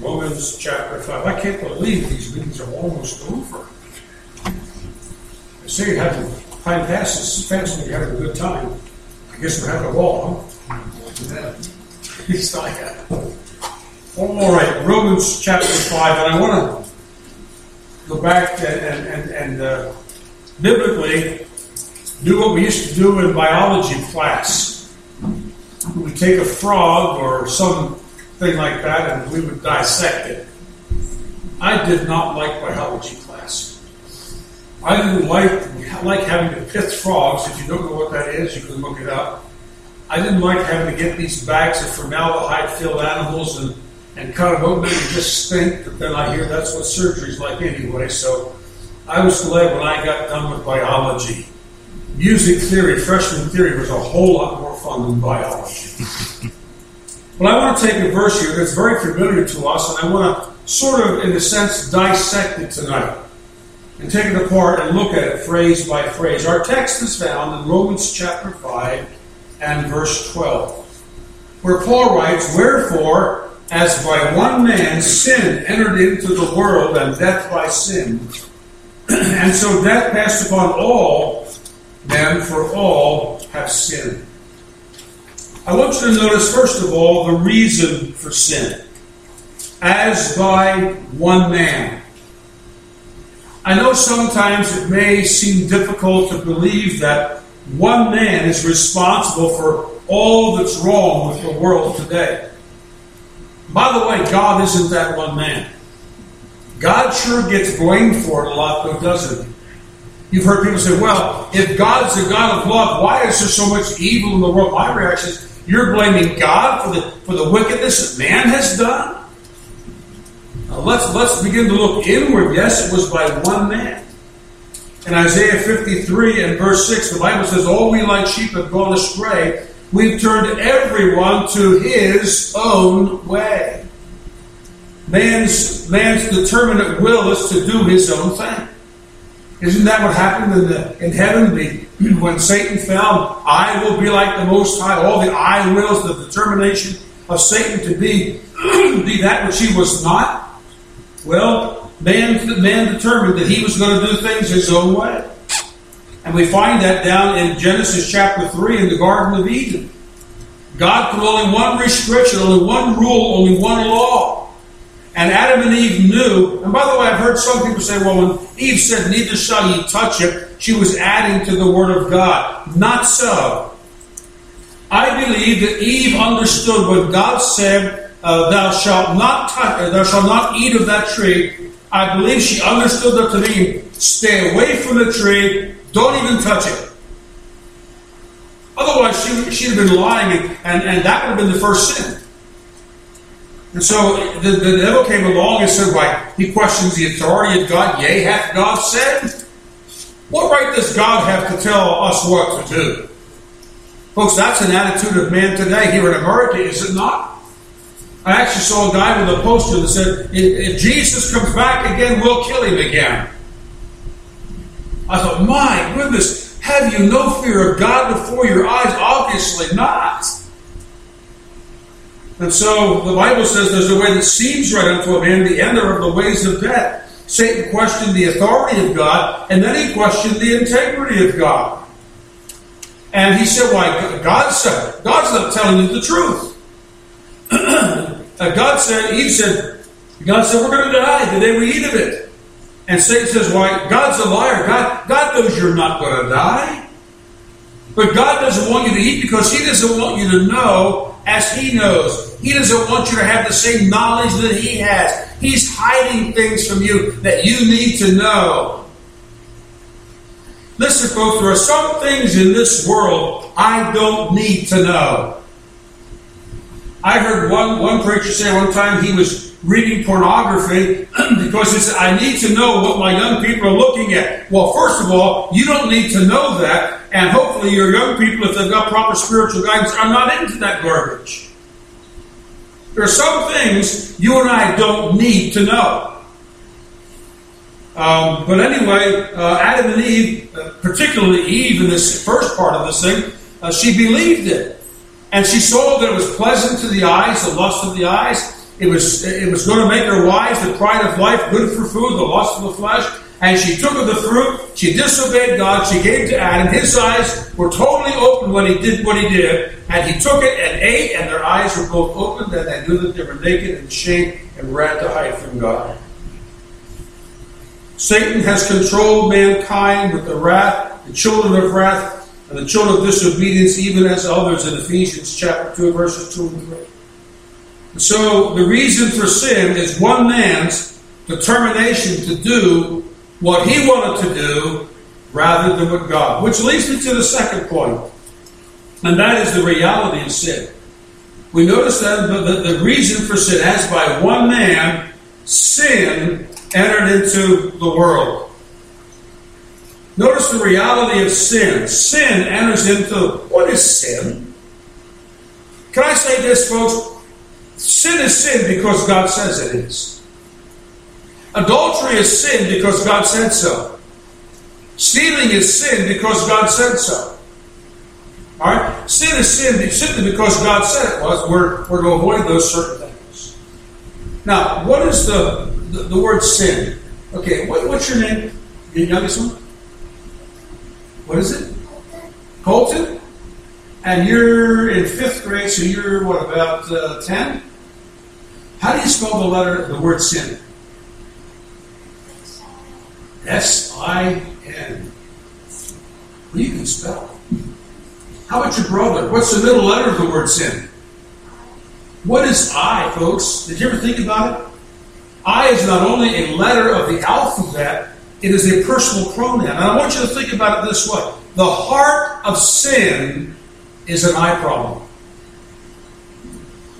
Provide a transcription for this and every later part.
Romans chapter 5. I can't believe these meetings are almost over. I say you're having time passes when you're having a good time. I guess we're having a ball, huh? Like All right, Romans chapter 5, and I want to go back and, and, and uh, biblically do what we used to do in biology class. We take a frog or something like that and we would dissect it. I did not like biology class. I didn't like, like having to pith frogs. If you don't know what that is, you can look it up. I didn't like having to get these bags of formaldehyde filled animals and, and cut them open and just stink, but then I hear that's what surgery's like anyway. So I was glad when I got done with biology. Music theory, freshman theory, was a whole lot more fun than biology. but I want to take a verse here that's very familiar to us, and I want to sort of, in a sense, dissect it tonight and take it apart and look at it phrase by phrase. Our text is found in Romans chapter 5 and verse 12, where Paul writes, Wherefore, as by one man sin entered into the world, and death by sin, and so death passed upon all men, for all have sinned. I want you to notice, first of all, the reason for sin. As by one man. I know sometimes it may seem difficult to believe that one man is responsible for all that's wrong with the world today. By the way, God isn't that one man. God sure gets blamed for it a lot, though, doesn't he? You've heard people say, well, if God's the God of love, why is there so much evil in the world? My reaction is, you're blaming God for the, for the wickedness that man has done? Now let's, let's begin to look inward. Yes, it was by one man. In Isaiah 53 and verse 6, the Bible says, All we like sheep have gone astray. We've turned everyone to his own way. Man's, man's determinate will is to do his own thing. Isn't that what happened in, the, in heaven when Satan fell? I will be like the Most High. All the I wills, the determination of Satan to be, be that which he was not. Well, man, man determined that he was going to do things his own way. And we find that down in Genesis chapter 3 in the Garden of Eden. God put only one restriction, only one rule, only one law. And Adam and Eve knew. And by the way, I've heard some people say, well, when Eve said, Neither shall ye touch it, she was adding to the Word of God. Not so. I believe that Eve understood what God said uh, thou shalt not touch, uh, thou shalt not eat of that tree. I believe she understood that to mean stay away from the tree, don't even touch it. Otherwise, she, she'd have been lying, and, and, and that would have been the first sin. And so the, the devil came along and said, Why, he questions the authority of God. Yea, hath God said? What right does God have to tell us what to do? Folks, that's an attitude of man today here in America, is it not? I actually saw a guy with a poster that said, if, Jesus comes back again, we'll kill him again. I thought, my goodness, have you no fear of God before your eyes? Obviously not. And so the Bible says there's a way that seems right unto a man, the end of the ways of death. Satan questioned the authority of God, and then he questioned the integrity of God. And he said, Why, God said, God's not telling you the truth. God said, Eve said, God said, we're going to die the day we eat of it. And Satan says, why? God's a liar. God, God knows you're not going to die. But God doesn't want you to eat because He doesn't want you to know as He knows. He doesn't want you to have the same knowledge that He has. He's hiding things from you that you need to know. Listen, folks, there are some things in this world I don't need to know. I heard one, one preacher say one time he was reading pornography because said, I need to know what my young people are looking at. Well, first of all, you don't need to know that, and hopefully your young people, if they've got proper spiritual guidance, are not into that garbage. There are some things you and I don't need to know. Um, but anyway, uh, Adam and Eve, uh, particularly Eve in this first part of this thing, uh, she believed it. And she saw that it was pleasant to the eyes, the lust of the eyes, it was it was going to make her wise, the pride of life, good for food, the lust of the flesh. And she took of the fruit, she disobeyed God, she gave to Adam. His eyes were totally open when he did what he did, and he took it and ate, and their eyes were both opened, and they knew that they were naked and ashamed and ran to hide from God. Satan has controlled mankind with the wrath, the children of wrath, and the children of disobedience, even as others in Ephesians chapter 2, verses 2 and 3. So the reason for sin is one man's determination to do what he wanted to do rather than what God. Which leads me to the second point, and that is the reality of sin. We notice that the, the reason for sin, as by one man, sin entered into the world. Notice the reality of sin. Sin enters into what is sin? Can I say this, folks? Sin is sin because God says it is. Adultery is sin because God said so. Stealing is sin because God said so. All right? Sin is sin simply because God said it was. We're, we're to avoid those certain things. Now, what is the, the, the word sin? Okay, what, what's your name? The youngest one? What is it? Colton? And you're in fifth grade, so you're what, about uh, 10? How do you spell the letter, the word sin? S I N. Well, you can spell. How about your brother? What's the middle letter of the word sin? What is I, folks? Did you ever think about it? I is not only a letter of the alphabet, it is a personal pronoun. And I want you to think about it this way the heart of sin is an eye problem.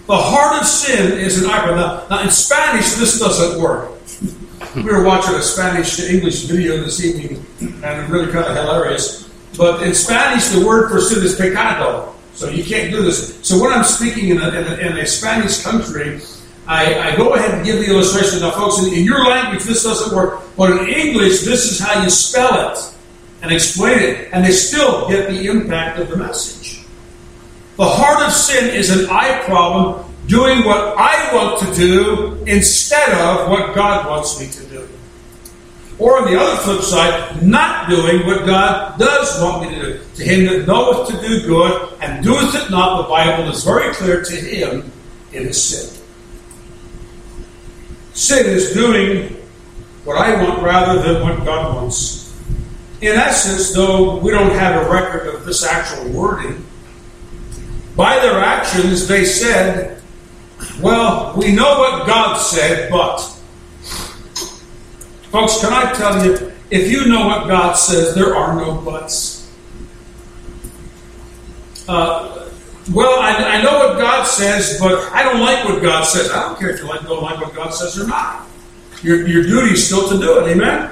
The heart of sin is an I problem. Now, now in Spanish, this doesn't work. we were watching a Spanish to English video this evening, and it's really kind of hilarious. But in Spanish, the word for sin is pecado. So you can't do this. So when I'm speaking in a, in a, in a Spanish country, I, I, go ahead and give the illustration. Now, folks, in, in, your language, this doesn't work. But in English, this is how you spell it and explain it. And they still get the impact of the message. The heart of sin is an I problem doing what I want to do instead of what God wants me to do. Or on the other flip side, not doing what God does want me to do. To him that knoweth to do good and doeth it not, the Bible is very clear to him it is sin. Sin is doing what I want rather than what God wants. In essence, though we don't have a record of this actual wording, by their actions they said, well, we know what God said, but. Folks, can I tell you, if you know what God says, there are no buts. Uh, well, I, I, know what God says, but I don't like what God says. I don't care if you like, don't like what God says or not. Your, your duty is still to do it. Amen?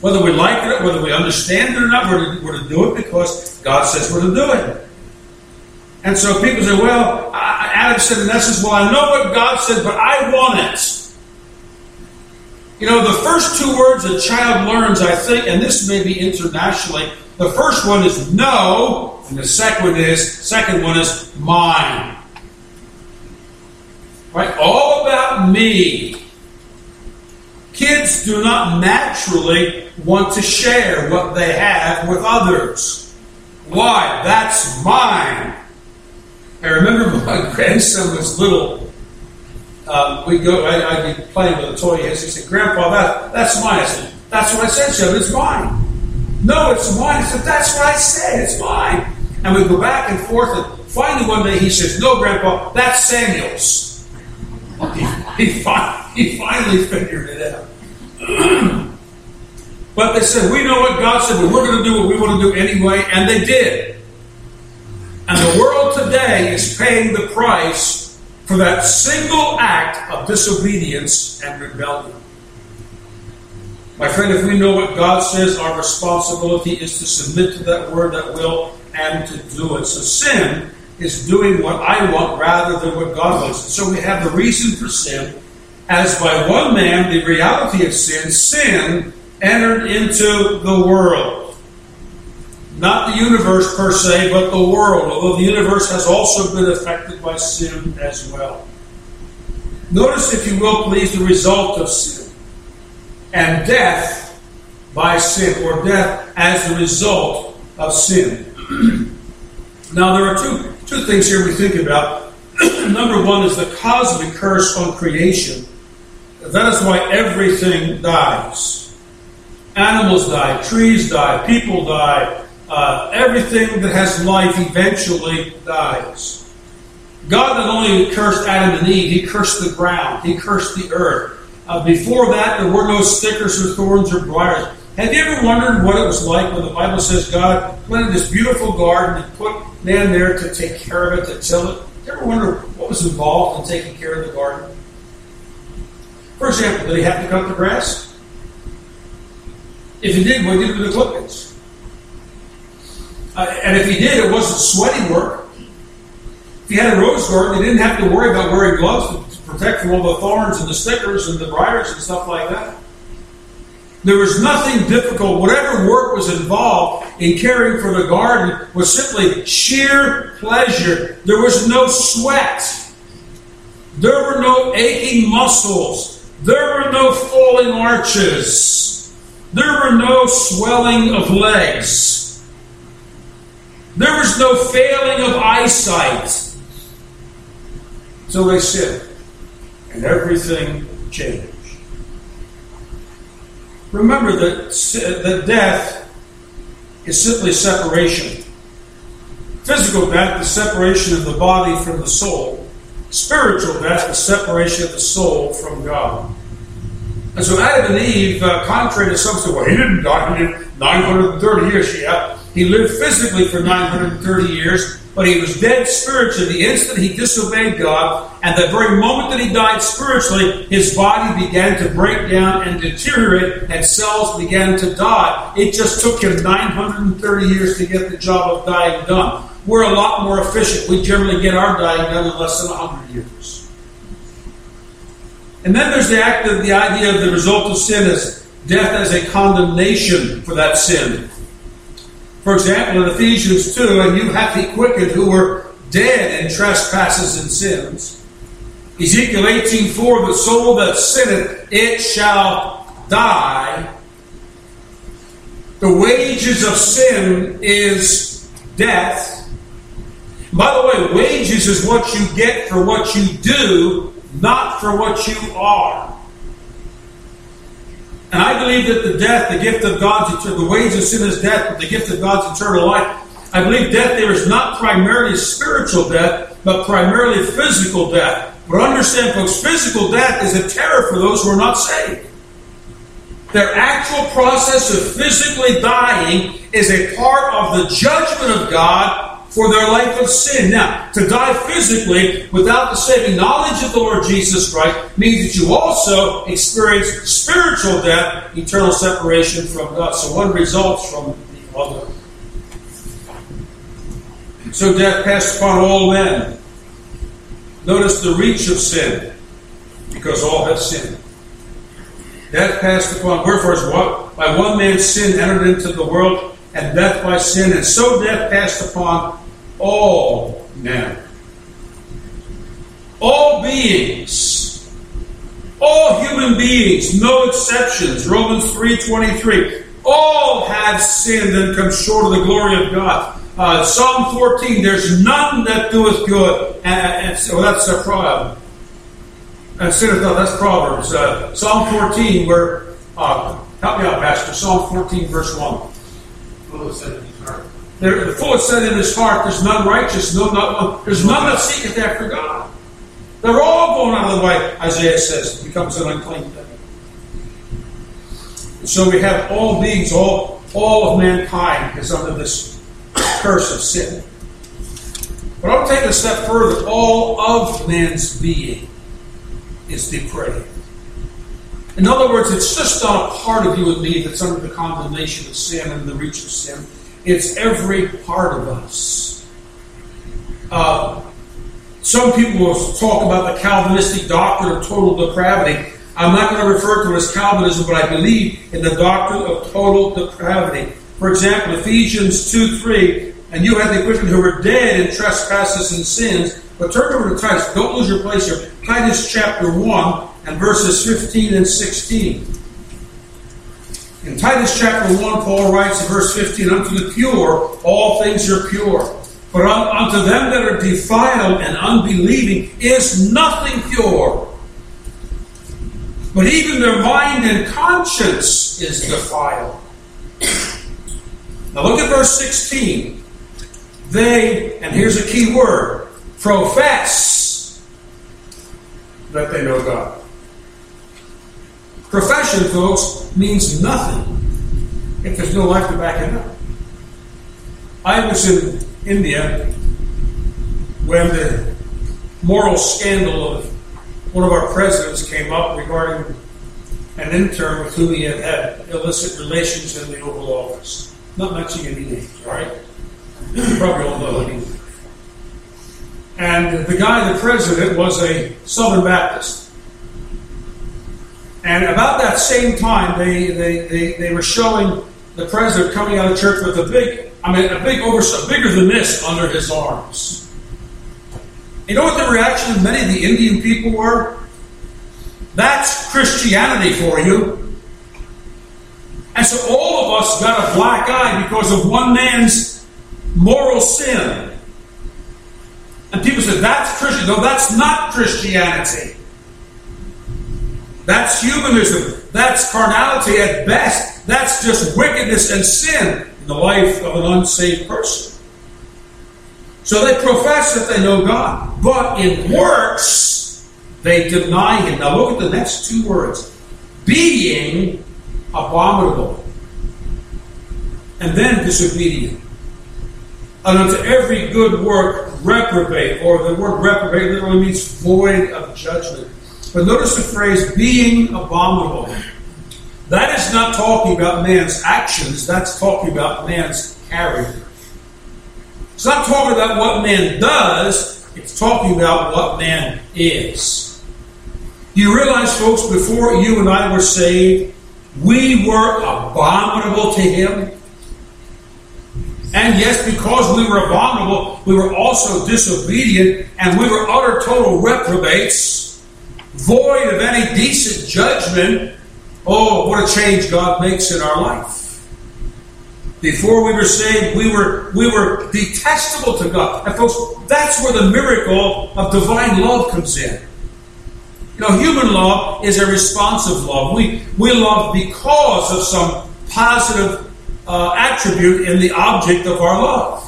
Whether we like it, or whether we understand it or not, we're to, we're to do it because God says we're to do it. And so people say, well, Adam said in essence, well, I know what God said, but I want it. You know, the first two words a child learns, I think, and this may be internationally, the first one is no, and the second is second one is mine. Right? All about me. Kids do not naturally want to share what they have with others. Why? That's mine. I remember when my grandson was little. Um, we go. I, would be playing with a toy. He said, "Grandpa, that that's mine." I said, "That's what I said, Joe. It's mine." No, it's mine. I said, "That's what I said. It's mine." And we go back and forth. And finally, one day, he says, "No, Grandpa, that's Samuel's." he, he, he finally figured it out. but they said, "We know what God said, but we're going to do what we want to do anyway," and they did. And the world today is paying the price for that single act of disobedience and rebellion. My friend, if we know what God says, our responsibility is to submit to that word, that will, and to do it. So sin is doing what I want rather than what God wants. so we have the reason for sin, as by one man, the reality of sin, sin entered into the world. Not the universe per se, but the world, although the universe has also been affected by sin as well. Notice, if you will, please, the result of sin. And death by sin, or death as the result of sin. now, there are two, two things here we think about. Number one is the cosmic curse on creation. That is why everything dies. Animals die, trees die, people die, uh, everything that has life eventually dies. God not only cursed Adam and Eve, he cursed the ground, he cursed the earth. Uh, before that, there were no stickers or thorns or briars. Have you ever wondered what it was like when the Bible says God planted this beautiful garden and put man there to take care of it, to till it? You ever wonder what was involved in taking care of the garden? For example, did he have to cut the grass? If he did, what did he do with the clippings? Uh, and if he did, it wasn't sweaty work. If he had a rose garden, he didn't have to worry about wearing gloves to protect from all the thorns and the stickers and the briars and stuff like that. There was nothing difficult. Whatever work was involved in caring for the garden was simply sheer pleasure. There was no sweat. There were no aching muscles. There were no falling arches. There were no swelling of legs. There was no failing of eyesight. So they sinned, and everything changed. Remember that, that death is simply separation. Physical death, the separation of the body from the soul. Spiritual death, the separation of the soul from God. And so Adam and Eve, uh, contrary to some say, well, he didn't die, he lived 930 years. Yeah, he lived physically for 930 years, but he was dead spiritually the instant he disobeyed God, and the very moment that he died spiritually, his body began to break down and deteriorate, and cells began to die. It just took him 930 years to get the job of dying done. We're a lot more efficient. We generally get our dying done in less than 100 years. And then there's the act of the idea of the result of sin as death as a condemnation for that sin. For example, in Ephesians 2, and you hath he quickened who were dead in trespasses and sins. Ezekiel 18 4, the soul that sinneth, it shall die. The wages of sin is death. By the way, wages is what you get for what you do, not for what you are. And I believe that the death, the gift of God's eternal, the wage of sin is death, but the gift of God's eternal life. I believe death there is not primarily spiritual death, but primarily physical death. But understand, folks, physical death is a terror for those who are not saved. Their actual process of physically dying is a part of the judgment of God for their life of sin. Now, to die physically without the saving knowledge of the Lord Jesus Christ means that you also experience spiritual death, eternal separation from God. So one results from the other. So death passed upon all men. Notice the reach of sin, because all have sinned. Death passed upon, wherefore is what? By one man's sin entered into the world, and death by sin, and so death passed upon all now. All beings. All human beings, no exceptions. Romans 3.23. All have sinned and come short of the glory of God. Uh, Psalm 14, there's none that doeth good. And, and so that's a problem. And sinneth not, that's Proverbs. Uh, Psalm 14, where, uh, help me out, Pastor. Psalm 14, verse 1. There, full of sin in his heart, there's none righteous, no, not. There's none that seeketh after God. They're all going out of the way, Isaiah says. It becomes an unclean thing. So we have all beings, all, all of mankind is under this curse of sin. But I'll take a step further. All of man's being is depraved. In other words, it's just not a part of you and me that's under the condemnation of sin and the reach of sin. It's every part of us. Uh, some people will talk about the Calvinistic doctrine of total depravity. I'm not going to refer to it as Calvinism, but I believe in the doctrine of total depravity. For example, Ephesians 2 3, and you had the Christians who were dead in trespasses and sins. But turn over to Titus. Don't lose your place here. Titus chapter 1 and verses 15 and 16. In Titus chapter 1, Paul writes in verse 15, Unto the pure, all things are pure. But unto them that are defiled and unbelieving is nothing pure. But even their mind and conscience is defiled. Now look at verse 16. They, and here's a key word, profess that they know God. Profession, folks, means nothing if there's no life to back it up. I was in India when the moral scandal of one of our presidents came up regarding an intern with whom he had had illicit relations in the Oval Office. Not mentioning any names, right? You probably all know who And the guy, the president, was a Southern Baptist. And about that same time, they, they, they, they were showing the president coming out of church with a big, I mean, a big oversight, bigger than this under his arms. You know what the reaction of many of the Indian people were? That's Christianity for you. And so all of us got a black eye because of one man's moral sin. And people said, that's Christian. No, that's not Christianity. That's humanism. That's carnality at best. That's just wickedness and sin in the life of an unsaved person. So they profess that they know God, but in works they deny Him. Now look at the next two words being abominable and then disobedient. And unto every good work reprobate, or the word reprobate literally means void of judgment. But notice the phrase being abominable. That is not talking about man's actions, that's talking about man's character. It's not talking about what man does, it's talking about what man is. Do you realize, folks, before you and I were saved, we were abominable to him? And yes, because we were abominable, we were also disobedient, and we were utter total reprobates void of any decent judgment, oh, what a change God makes in our life. Before we were saved, we were we were detestable to God. And folks, that's where the miracle of divine love comes in. You know, human love is a responsive love. We we love because of some positive uh, attribute in the object of our love.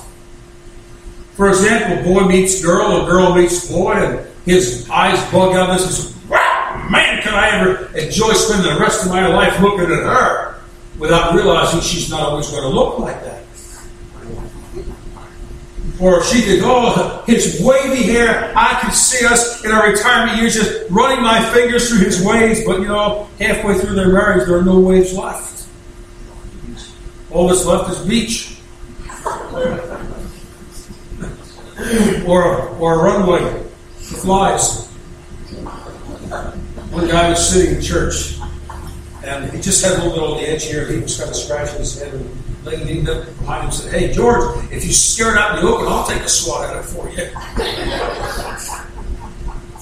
For example, boy meets girl, or girl meets boy, and his eyes bug out. This is man, can I ever enjoy spending the rest of my life looking at her without realizing she's not always going to look like that. Or she could, oh, his wavy hair, I could see us in our retirement years just running my fingers through his waves, but you know, halfway through their marriage, there are no waves left. All that's left is beach. or, or a runway flies. One guy was sitting in church, and he just had a little bit on the edge here. He was kind of scratching his head, and leaned up behind him and said, "Hey, George, if you scare it out in the open, I'll take a swat at it for you."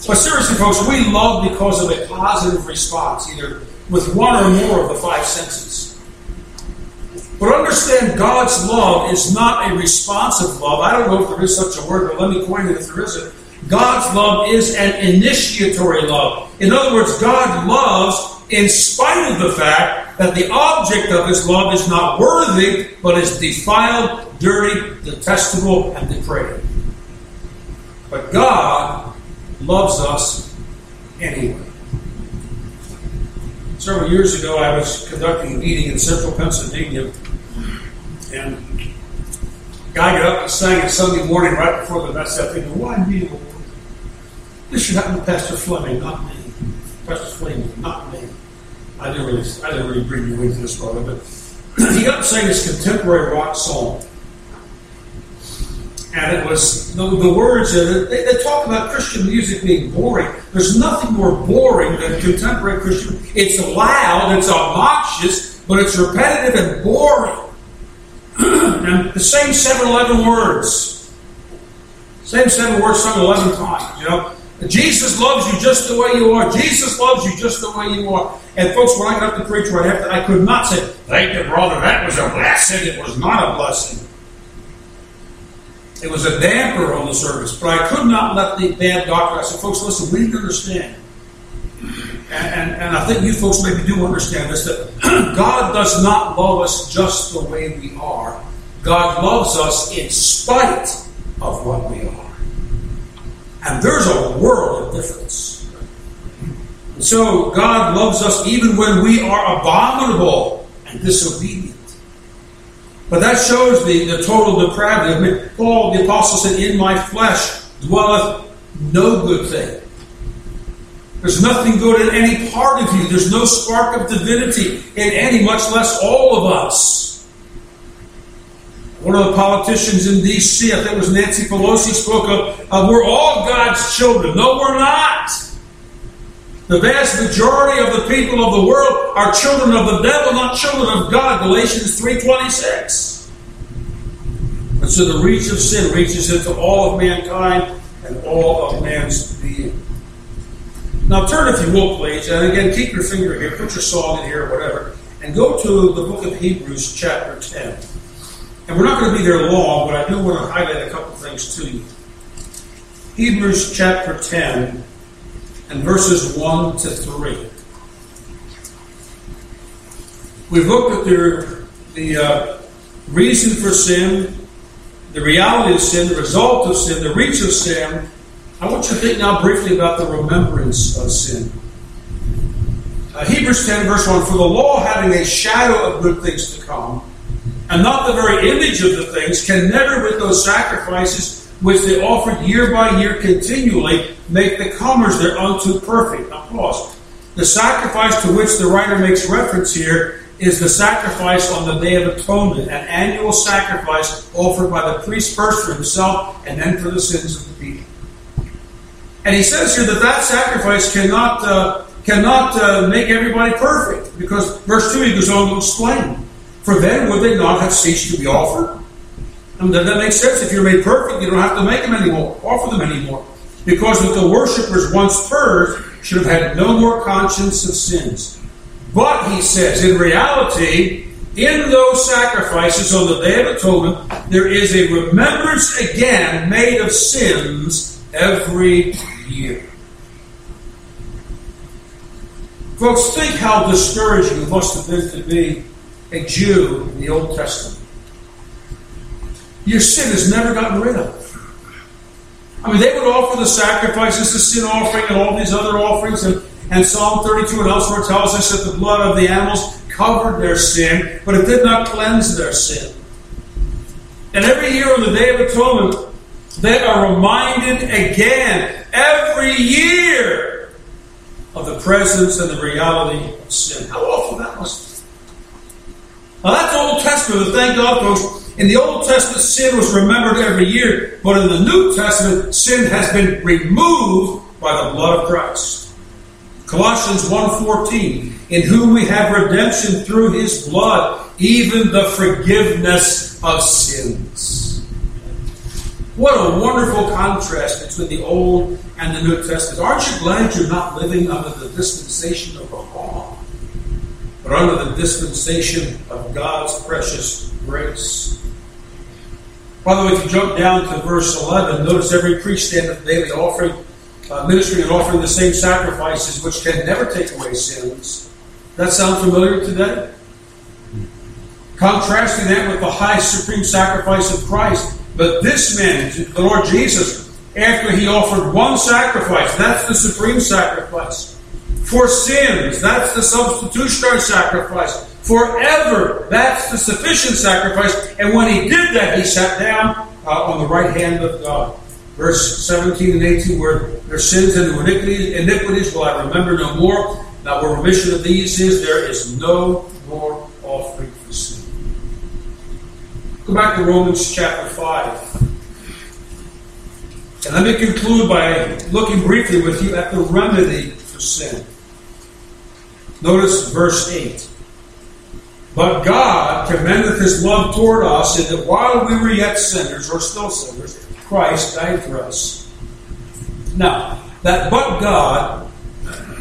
but seriously, folks, we love because of a positive response, either with one or more of the five senses. But understand God's love is not a responsive love. I don't know if there is such a word, but let me coin it if there isn't. God's love is an initiatory love. In other words, God loves in spite of the fact that the object of his love is not worthy, but is defiled, dirty, detestable, and depraved. But God loves us anyway. Several years ago, I was conducting a meeting in central Pennsylvania, and guy got up and sang it Sunday morning right before the mess. I thinking, why me? This should happen to Pastor Fleming, not me. Pastor Fleming, not me. I didn't really, I didn't really bring you into this, brother, but he got to sing this contemporary rock song. And it was the, the words it, they, they, talk about Christian music being boring. There's nothing more boring than contemporary Christian. It's loud, it's obnoxious, but it's repetitive and boring. And the same 7 11 words. Same seven words sung 11 times, you know. Jesus loves you just the way you are. Jesus loves you just the way you are. And folks, when I got to preach right after, I could not say, Thank you, brother, that was a blessing. It was not a blessing. It was a damper on the service. But I could not let the bad doctor, I said, folks, listen, we need to understand. And, I think you folks maybe do understand this that God does not love us just the way we are. God loves us in spite of what we are. And there's a world of difference. So God loves us even when we are abominable and disobedient. But that shows the, the total depravity. I mean, Paul, the apostle, said, In my flesh dwelleth no good thing. There's nothing good in any part of you. There's no spark of divinity in any, much less all of us. One of the politicians in D.C., I think it was Nancy Pelosi, spoke of, uh, we're all God's children. No, we're not. The vast majority of the people of the world are children of the devil, not children of God. Galatians 3.26. And so the reach of sin reaches into all of mankind and all of man's being. Now turn, if you will, please, and again, keep your finger here, put your song in here, or whatever, and go to the book of Hebrews, chapter 10. And we're not going to be there long, but I do want to highlight a couple things to you. Hebrews chapter 10 and verses 1 to 3. We've looked at the, the uh, reason for sin, the reality of sin, the result of sin, the reach of sin. I want you to think now briefly about the remembrance of sin. Uh, Hebrews 10, verse 1 For the law, having a shadow of good things to come, and not the very image of the things, can never, with those sacrifices which they offered year by year continually, make the comers thereunto perfect. Now, pause. The sacrifice to which the writer makes reference here is the sacrifice on the Day of Atonement, an annual sacrifice offered by the priest first for himself and then for the sins of the. And he says here that that sacrifice cannot uh, cannot uh, make everybody perfect because verse two he goes on to explain. For then would they not have ceased to be offered? Mean, does that make sense? If you're made perfect, you don't have to make them anymore, offer them anymore. Because if the worshippers once purged should have had no more conscience of sins. But, he says, in reality, in those sacrifices on the Day of Atonement, there is a remembrance again made of sins every year. Folks, think how discouraging it must have been to be a Jew in the Old Testament. Your sin is never gotten rid of. I mean, they would offer the sacrifices, the sin offering, and all these other offerings. And, and Psalm 32 and elsewhere tells us that the blood of the animals covered their sin, but it did not cleanse their sin. And every year on the Day of Atonement, they are reminded again, every year, of the presence and the reality of sin. How awful that be. Now, that's the Old Testament, thank God, folks. In the Old Testament, sin was remembered every year, but in the New Testament, sin has been removed by the blood of Christ. Colossians 1:14, in whom we have redemption through his blood, even the forgiveness of sins. What a wonderful contrast between the Old and the New Testament. Aren't you glad you're not living under the dispensation of the law, but under the dispensation of God's precious grace? By the way, if you jump down to verse 11, notice every priest standeth daily offering, uh, ministering and offering the same sacrifices which can never take away sins. That sound familiar today? Contrasting that with the high supreme sacrifice of Christ. But this man, the Lord Jesus, after he offered one sacrifice, that's the supreme sacrifice. For sins, that's the substitutionary sacrifice forever. That's the sufficient sacrifice. And when he did that, he sat down uh, on the right hand of God. Verse 17 and 18, where their sins and iniquities, iniquities will I remember no more. Now, where remission of these is, there is no more offering for sin. Go back to Romans chapter 5. And let me conclude by looking briefly with you at the remedy for sin. Notice verse 8. But God commendeth his love toward us in that while we were yet sinners, or still sinners, Christ died for us. Now, that but God,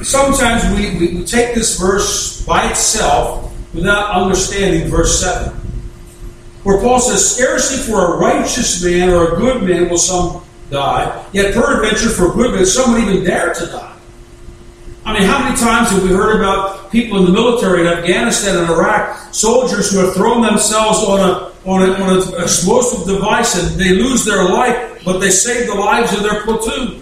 sometimes we, we, we take this verse by itself without understanding verse 7. Where Paul says, Scarcely for a righteous man or a good man will some die, yet peradventure for good men some would even dare to die. I mean, how many times have we heard about people in the military in Afghanistan and Iraq, soldiers who have thrown themselves on a on, a, on explosive device and they lose their life, but they save the lives of their platoon?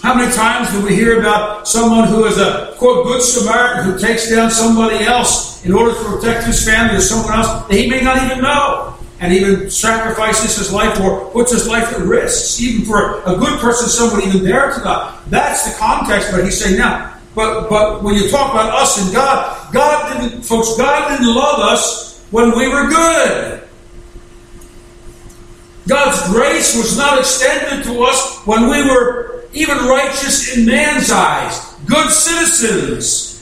How many times do we hear about someone who is a quote good Samaritan who takes down somebody else in order to protect his family or someone else that he may not even know? and even sacrifices his life or puts his life at risk, even for a good person, someone even dare to die. That's the context, but he's saying now. But but when you talk about us and God, God didn't, folks, God didn't love us when we were good. God's grace was not extended to us when we were even righteous in man's eyes, good citizens.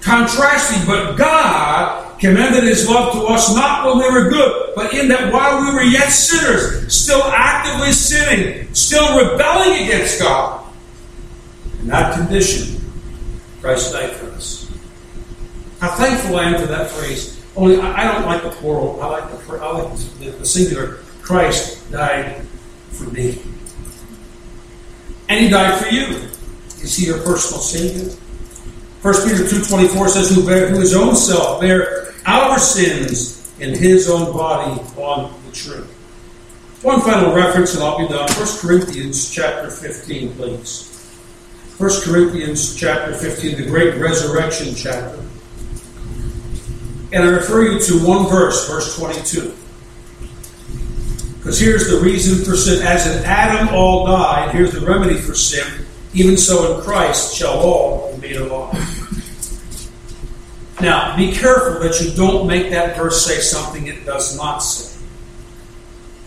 Contrasting, but God commended his love to us not when we were good, but in that while we were yet sinners, still actively sinning, still rebelling against God. In that condition, Christ died for us. How thankful I am for that phrase. Only I don't like the plural. I like the I like the, the singular. Christ died for me, and He died for you. Is He your personal Savior? 1 Peter 2.24 says, who, bear, who his own self bare our sins in his own body on the tree. One final reference, and I'll be done. 1 Corinthians chapter 15, please. 1 Corinthians chapter 15, the great resurrection chapter. And I refer you to one verse, verse 22. Because here's the reason for sin. As in Adam all died, here's the remedy for sin. Even so in Christ shall all Now, be careful that you don't make that verse say something it does not say.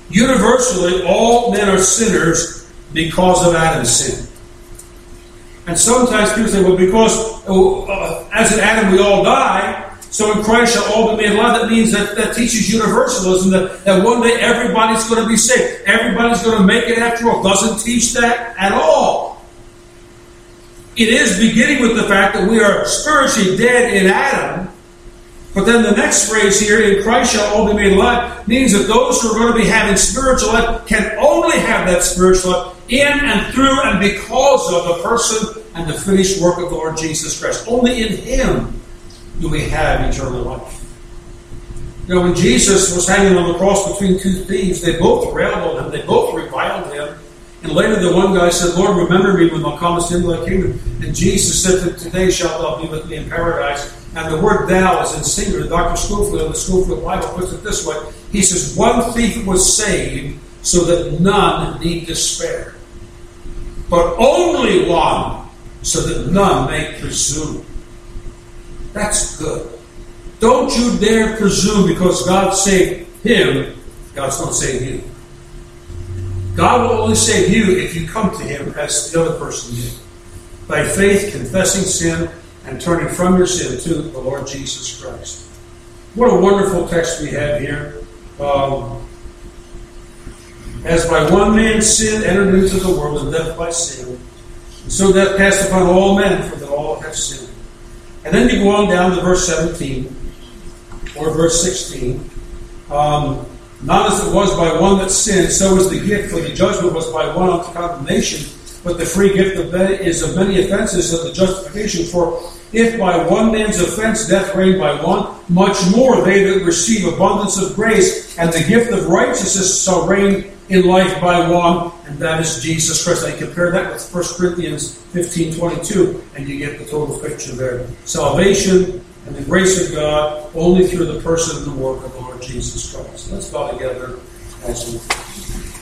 Universally, all men are sinners because of Adam's sin. And sometimes people say, well, because oh, uh, as in Adam we all die, so in Christ shall all be made alive. That means that that teaches universalism, that, that one day everybody's going to be saved. Everybody's going to make it after all. Doesn't teach that at all. It is beginning with the fact that we are spiritually dead in Adam. But then the next phrase here, in Christ shall all be made alive, means that those who are going to be having spiritual life can only have that spiritual life in and through and because of the person and the finished work of the Lord Jesus Christ. Only in Him do we have eternal life. You know, when Jesus was hanging on the cross between two thieves, they both railed on him, they both reviled him. And later the one guy said, Lord, remember me when thou comest into thy kingdom. And Jesus said, that Today shalt thou be with me in paradise. And the word thou is in singular. Dr. Scofield in the Scofield Bible puts it this way. He says, One thief was saved so that none need despair. But only one so that none may presume. That's good. Don't you dare presume because God saved him, God's not saving you. God will only save you if you come to Him as the other person did. By faith, confessing sin and turning from your sin to the Lord Jesus Christ. What a wonderful text we have here. Um, as by one man's sin entered into the world, and death by sin, and so death passed upon all men, for that all have sinned. And then you go on down to verse 17, or verse 16. Um, not as it was by one that sinned, so is the gift, for the judgment was by one unto condemnation, but the free gift of many, is of many offenses of the justification. For if by one man's offense death reigned by one, much more they that receive abundance of grace and the gift of righteousness shall reign in life by one, and that is Jesus Christ. I compare that with 1 Corinthians 15 22, and you get the total picture there. Salvation and the grace of God only through the person and the work of the Lord Jesus Christ. Let's bow together as we